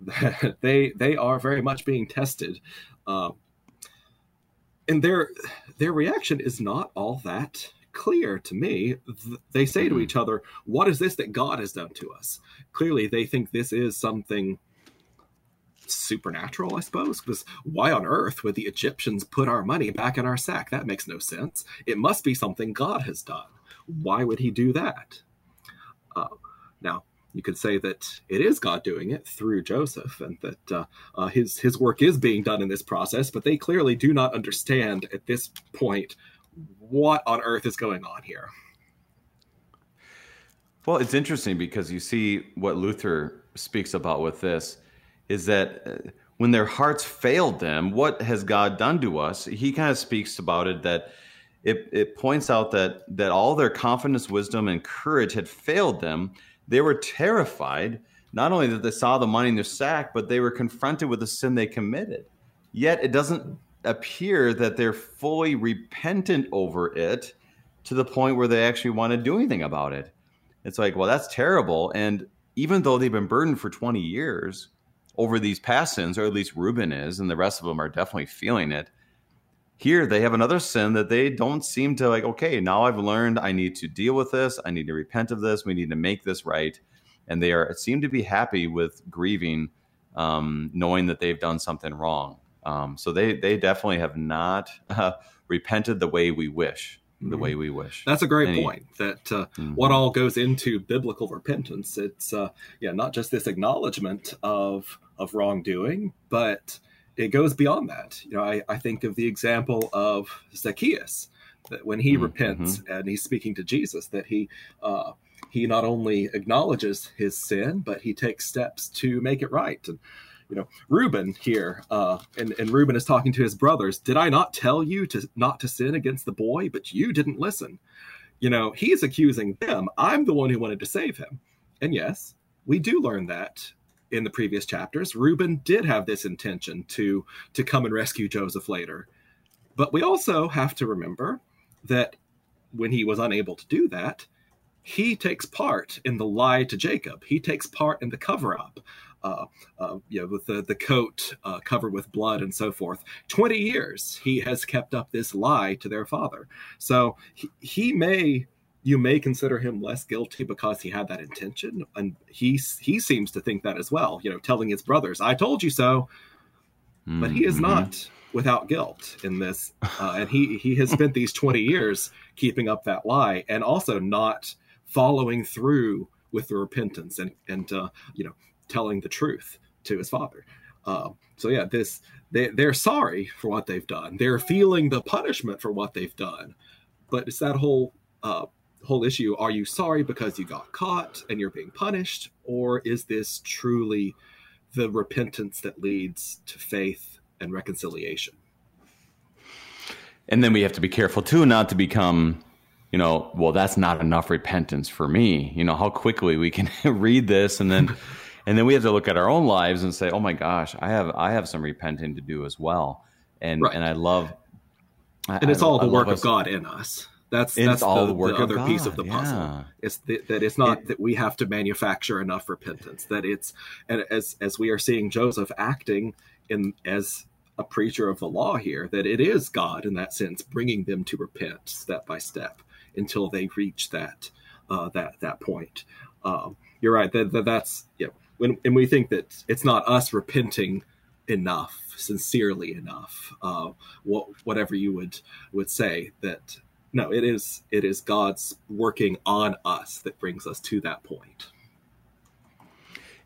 they they are very much being tested, uh, and their their reaction is not all that clear to me. They say to mm-hmm. each other, "What is this that God has done to us?" Clearly, they think this is something supernatural, I suppose. Because why on earth would the Egyptians put our money back in our sack? That makes no sense. It must be something God has done. Why would He do that? Uh, now, you could say that it is God doing it through Joseph, and that uh, uh, his his work is being done in this process. But they clearly do not understand at this point what on earth is going on here. Well, it's interesting because you see what Luther speaks about with this is that uh, when their hearts failed them, what has God done to us? He kind of speaks about it that it, it points out that that all their confidence, wisdom, and courage had failed them they were terrified, not only that they saw the money in their sack, but they were confronted with the sin they committed. Yet it doesn't appear that they're fully repentant over it to the point where they actually want to do anything about it. It's like, well, that's terrible. And even though they've been burdened for 20 years over these past sins, or at least Reuben is, and the rest of them are definitely feeling it, here they have another sin that they don't seem to like okay now i've learned i need to deal with this. I need to repent of this. We need to make this right. And they are seem to be happy with grieving um, knowing that they've done something wrong. Um, so they they definitely have not uh, repented the way we wish the mm-hmm. way we wish. That's a great Any, point that uh, mm-hmm. what all goes into biblical repentance it's uh, yeah not just this acknowledgement of of wrongdoing but it goes beyond that. You know, I, I think of the example of Zacchaeus that when he mm-hmm. repents and he's speaking to Jesus, that he uh, he not only acknowledges his sin, but he takes steps to make it right. And you know, Reuben here, uh, and and Reuben is talking to his brothers. Did I not tell you to not to sin against the boy? But you didn't listen. You know, he's accusing them. I'm the one who wanted to save him. And yes, we do learn that in the previous chapters, Reuben did have this intention to to come and rescue Joseph later. But we also have to remember that when he was unable to do that, he takes part in the lie to Jacob. He takes part in the cover up, uh, uh, you know, with the, the coat uh, covered with blood and so forth. 20 years he has kept up this lie to their father. So he, he may you may consider him less guilty because he had that intention and he he seems to think that as well you know telling his brothers i told you so mm-hmm. but he is mm-hmm. not without guilt in this uh, and he he has spent these 20 years keeping up that lie and also not following through with the repentance and and uh, you know telling the truth to his father uh, so yeah this they, they're sorry for what they've done they're feeling the punishment for what they've done but it's that whole uh, whole issue are you sorry because you got caught and you're being punished? Or is this truly the repentance that leads to faith and reconciliation? And then we have to be careful too not to become you know well that's not enough repentance for me. You know how quickly we can read this and then and then we have to look at our own lives and say oh my gosh i have i have some repenting to do as well. And right. and i love and it's I, all the work of god in us that's that's all the, the work the other God, piece of the puzzle. Yeah. It's the, that it's not it, that we have to manufacture enough repentance. That it's and as as we are seeing Joseph acting in as a preacher of the law here, that it is God in that sense bringing them to repent step by step until they reach that uh, that that point. Um, you're right. That, that that's yeah. When and we think that it's not us repenting enough sincerely enough uh, what, whatever you would would say that no, it is it is God's working on us that brings us to that point.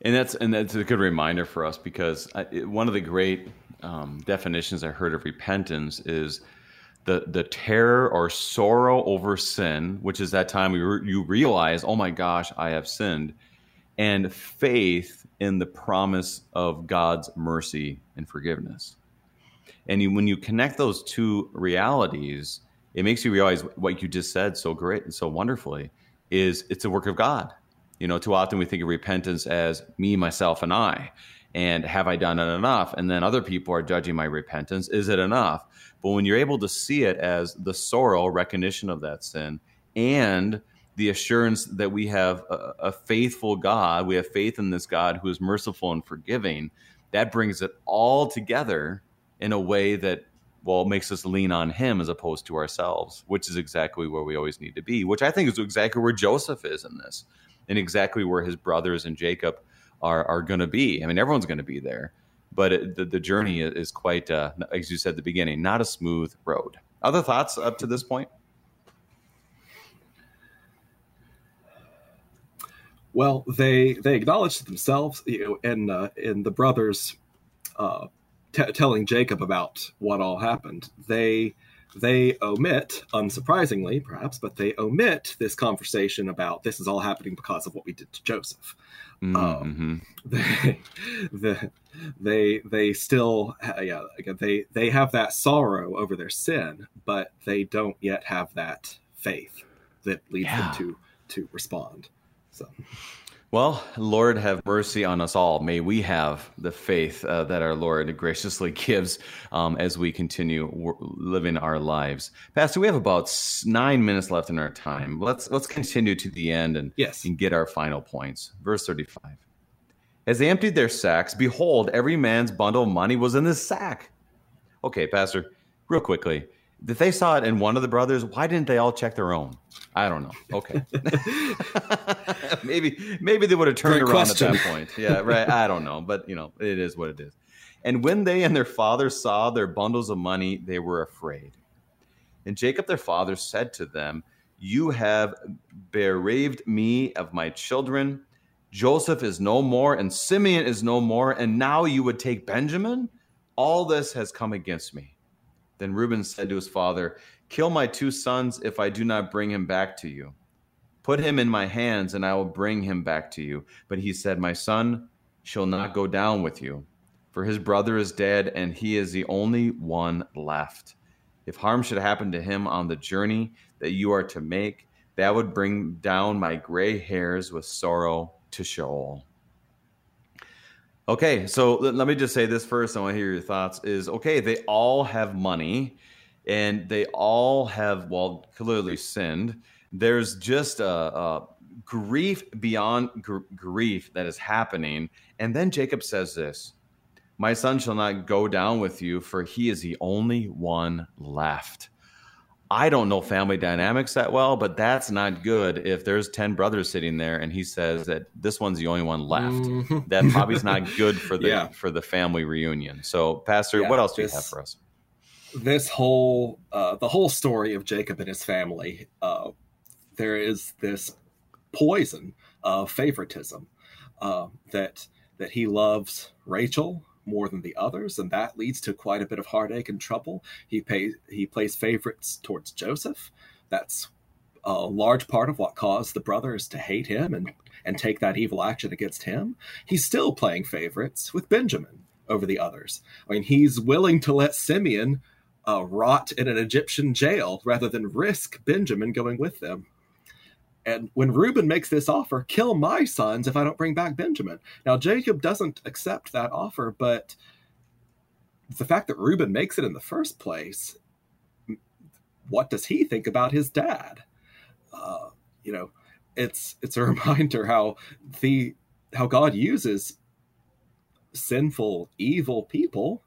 And that's and that's a good reminder for us because I, one of the great um, definitions I heard of repentance is the the terror or sorrow over sin, which is that time re- you realize, oh my gosh, I have sinned, and faith in the promise of God's mercy and forgiveness. And you, when you connect those two realities, it makes you realize what you just said so great and so wonderfully is it's a work of God. You know, too often we think of repentance as me, myself, and I. And have I done it enough? And then other people are judging my repentance. Is it enough? But when you're able to see it as the sorrow, recognition of that sin, and the assurance that we have a, a, faithful God, we have faith in this God who is merciful and forgiving, that brings it all together in a way that, well, it makes us lean on Him as opposed to ourselves, which is exactly where we always need to be, which I think is exactly where Joseph is in this, and exactly where his brothers and Jacob are, are going to be. I mean, everyone's going to be there but it, the, the journey is quite, uh, as you said at the beginning, not a smooth road. Other thoughts up to this point? Well, they they acknowledged themselves, you know, and uh, and the brothers uh, t- telling Jacob about what all happened. They they omit, unsurprisingly, perhaps, but they omit this conversation about this is all happening because of what we did to Joseph. Mm-hmm. Um, they, the, they they still yeah they they have that sorrow over their sin, but they don't yet have that faith that leads yeah. them to to respond. So. Well, Lord, have mercy on us all. May we have the faith uh, that our Lord graciously gives um, as we continue w- living our lives. Pastor, we have about nine minutes left in our time. Let's let's continue to the end and, yes. and get our final points. Verse thirty-five. As they emptied their sacks, behold, every man's bundle of money was in the sack. Okay, Pastor, real quickly, if they saw it in one of the brothers, why didn't they all check their own? I don't know. Okay, maybe maybe they would have turned Great around question. at that point. Yeah, right. I don't know, but you know, it is what it is. And when they and their father saw their bundles of money, they were afraid. And Jacob, their father, said to them, "You have bereaved me of my children." Joseph is no more, and Simeon is no more, and now you would take Benjamin? All this has come against me. Then Reuben said to his father, Kill my two sons if I do not bring him back to you. Put him in my hands, and I will bring him back to you. But he said, My son shall not go down with you, for his brother is dead, and he is the only one left. If harm should happen to him on the journey that you are to make, that would bring down my gray hairs with sorrow to Sheol. Okay, so let me just say this first. I want to hear your thoughts. Is okay, they all have money and they all have, well, clearly sinned. There's just a, a grief beyond gr- grief that is happening. And then Jacob says this My son shall not go down with you, for he is the only one left. I don't know family dynamics that well, but that's not good if there's 10 brothers sitting there and he says that this one's the only one left. Mm-hmm. That probably not good for the yeah. for the family reunion. So, pastor, yeah, what else do you have for us? This whole uh, the whole story of Jacob and his family, uh, there is this poison of favoritism uh, that that he loves Rachel more than the others, and that leads to quite a bit of heartache and trouble. He pays he plays favorites towards Joseph. That's a large part of what caused the brothers to hate him and and take that evil action against him. He's still playing favorites with Benjamin over the others. I mean, he's willing to let Simeon uh, rot in an Egyptian jail rather than risk Benjamin going with them. And when Reuben makes this offer, kill my sons if I don't bring back Benjamin. Now, Jacob doesn't accept that offer, but the fact that Reuben makes it in the first place, what does he think about his dad? Uh, you know, it's it's a reminder how the how God uses sinful, evil people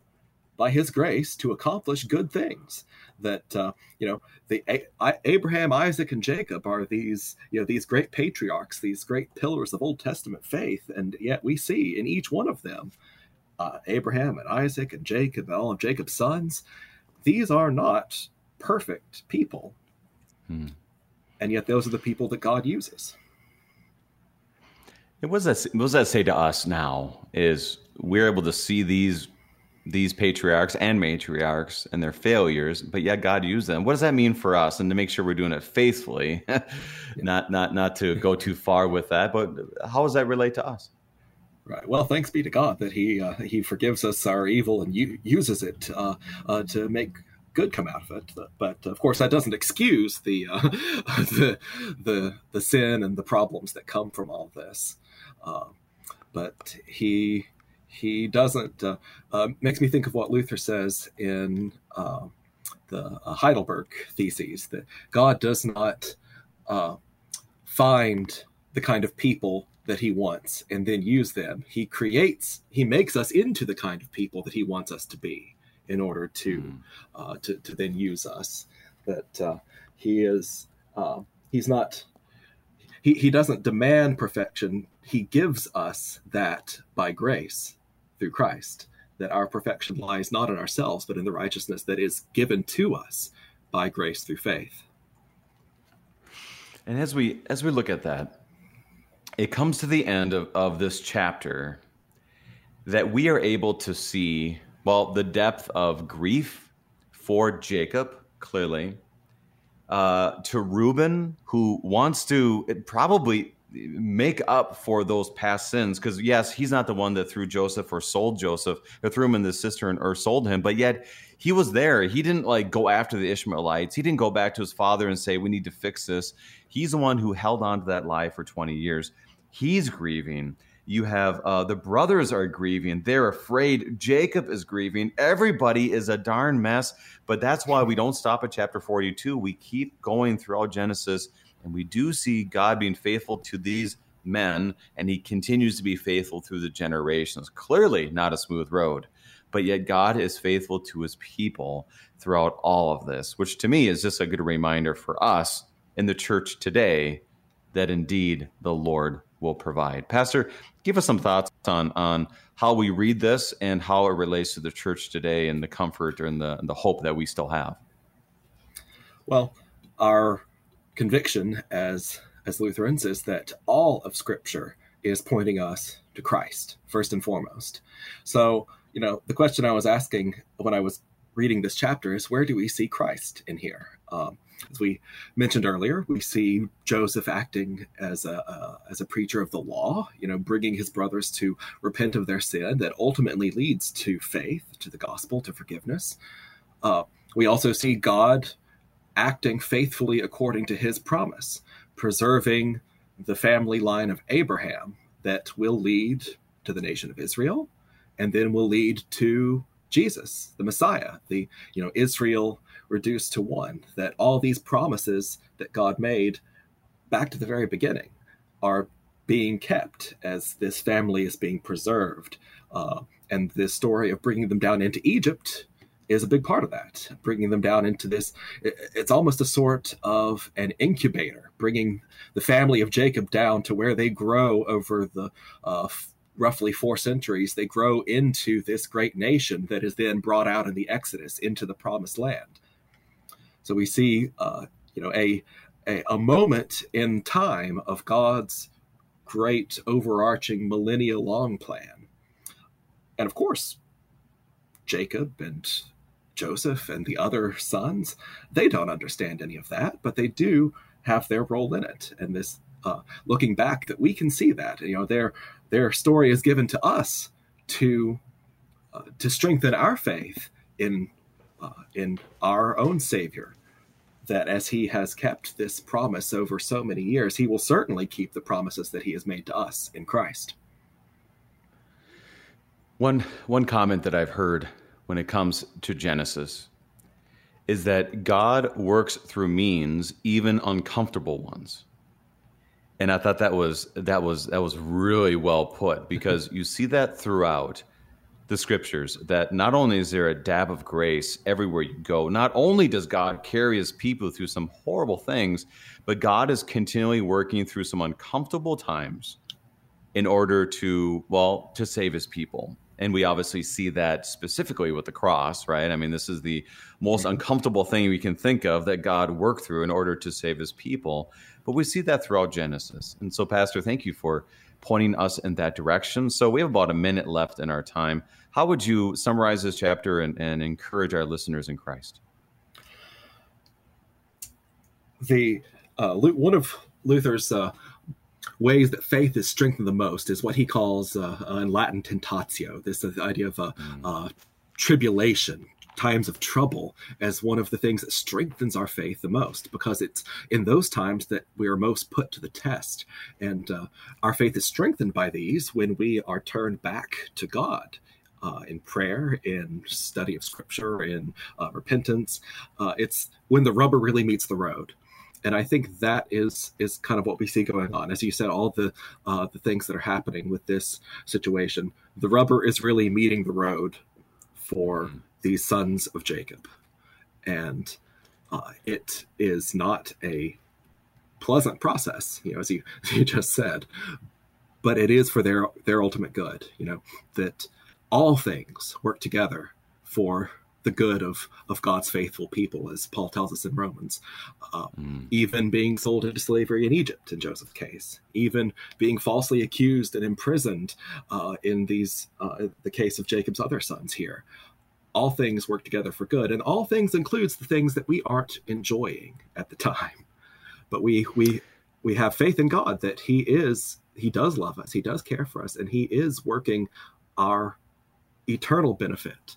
by His grace to accomplish good things that uh, you know the A- Abraham, Isaac, and Jacob are these you know these great patriarchs, these great pillars of Old Testament faith, and yet we see in each one of them, uh, Abraham and Isaac and Jacob, all of Jacob's sons, these are not perfect people, hmm. and yet those are the people that God uses. What does that what does that say to us now? Is we're able to see these these patriarchs and matriarchs and their failures, but yet God used them. What does that mean for us? And to make sure we're doing it faithfully, not not not to go too far with that, but how does that relate to us? Right. Well, thanks be to God that He uh, He forgives us our evil and u- uses it uh, uh, to make good come out of it. But of course, that doesn't excuse the uh, the the the sin and the problems that come from all this. Uh, but He he doesn't uh, uh, makes me think of what Luther says in uh, the uh, Heidelberg theses that God does not uh, find the kind of people that he wants and then use them. He creates, he makes us into the kind of people that he wants us to be in order to mm. to, to then use us. That he is he's not he, he doesn't demand perfection he gives us that by grace through Christ, that our perfection lies not in ourselves, but in the righteousness that is given to us by grace through faith. And as we as we look at that, it comes to the end of, of this chapter that we are able to see, well, the depth of grief for Jacob, clearly, uh, to Reuben, who wants to it probably make up for those past sins. Because yes he's not the one that threw joseph or sold joseph or threw him in the cistern or sold him but yet he was there. He didn't like go after the ishmaelites. He didn't go back to his father and say we need to fix this. He's the one who held on to that lie for 20 years. He's grieving. You have uh, the brothers are grieving. They're afraid. Jacob is grieving. Everybody is a darn mess. But that's why we don't stop at chapter 42 we keep going throughout genesis and we do see God being faithful to these men, and he continues to be faithful through the generations. Clearly, not a smooth road, but yet God is faithful to his people throughout all of this, which to me is just a good reminder for us in the church today that indeed the Lord will provide. Pastor, give us some thoughts on on how we read this and how it relates to the church today and the comfort and the and the hope that we still have. Well, our conviction as as Lutherans is that all of Scripture is pointing us to Christ first and foremost. So, you know, the question I was asking when I was reading this chapter is where do we see Christ in here? Um, as we mentioned earlier, we see Joseph acting as a uh, as a preacher of the law, you know, bringing his brothers to repent of their sin that ultimately leads to faith, to the gospel, to forgiveness. Uh, we also see God acting faithfully according to his promise, preserving the family line of Abraham that will lead to the nation of Israel and then will lead to Jesus, the Messiah, the you know Israel reduced to one that all these promises that God made back to the very beginning are being kept as this family is being preserved. Uh, and this story of bringing them down into Egypt is a big part of that, bringing them down into this. It's almost a sort of an incubator, bringing the family of Jacob down to where they grow over the uh, roughly four centuries. They grow into this great nation that is then brought out in the Exodus into the promised land. So we see, uh, you know, a, a a moment in time of God's great overarching millennia long plan. And of course, Jacob and Joseph and the other sons, they don't understand any of that, but they do have their role in it. And this, uh, looking back, that we can see that you know their their story is given to us to uh, to strengthen our faith in uh, in our own Savior. That as He has kept this promise over so many years, He will certainly keep the promises that He has made to us in Christ. One one comment that I've heard when it comes to Genesis is that God works through means, even uncomfortable ones. And I thought that was that was that was really well put because you see that throughout the scriptures that not only is there a dab of grace everywhere you go, not only does God carry his people through some horrible things, but God is continually working through some uncomfortable times in order to well to save his people and we obviously see that specifically with the cross, right? I mean, this is the most uncomfortable thing we can think of that God worked through in order to save his people. But we see that throughout Genesis. And so, Pastor, thank you for pointing us in that direction. So we have about a minute left in our time. How would you summarize this chapter and, and encourage our listeners in Christ? The uh, one of Luther's uh, ways that faith is strengthened the most is what he calls uh, in Latin tentatio. This is the idea of a mm. tribulation, times of trouble, as one of the things that strengthens our faith the most, because it's in those times that we are most put to the test, and uh, our faith is strengthened by these when we are turned back to God. Uh, in prayer, in study of scripture, in uh, repentance. Uh, it's when the rubber really meets the road and I think that is is kind of what we see going on. As you said, all the uh, the things that are happening with this situation, the rubber is really meeting the road for mm. these sons of Jacob, and uh, it is not a pleasant process, you know, as you, as you just said, but it is for their their ultimate good. You know that all things work together for the good of of God's faithful people, as Paul tells us in Romans. Uh, mm. Even being sold into slavery in Egypt, in Joseph's case, even being falsely accused and imprisoned uh, in these uh, the case of Jacob's other sons here. All things work together for good, and all things includes the things that we aren't enjoying at the time. But we we we have faith in God that He is He does love us, He does care for us, and He is working our eternal benefit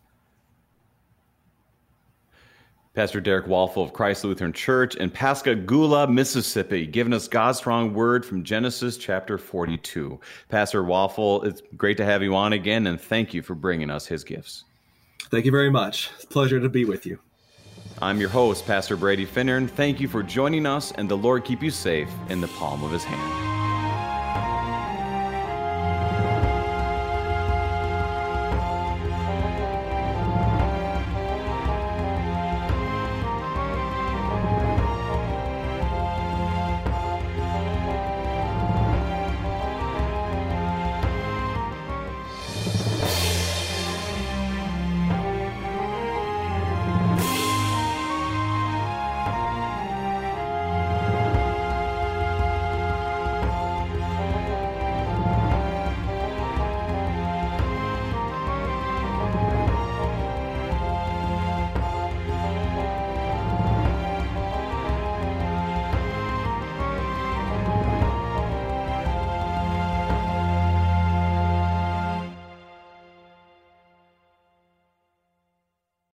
Pastor Derek Walfel of Christ Lutheran Church in Pascagoula, Mississippi, giving us God's strong word from Genesis chapter 42. Pastor Walfel, it's great to have you on again, and thank you for bringing us his gifts. Thank you very much. It's a pleasure to be with you. I'm your host, Pastor Brady Finnern. Thank you for joining us, and the Lord keep you safe in the palm of his hand.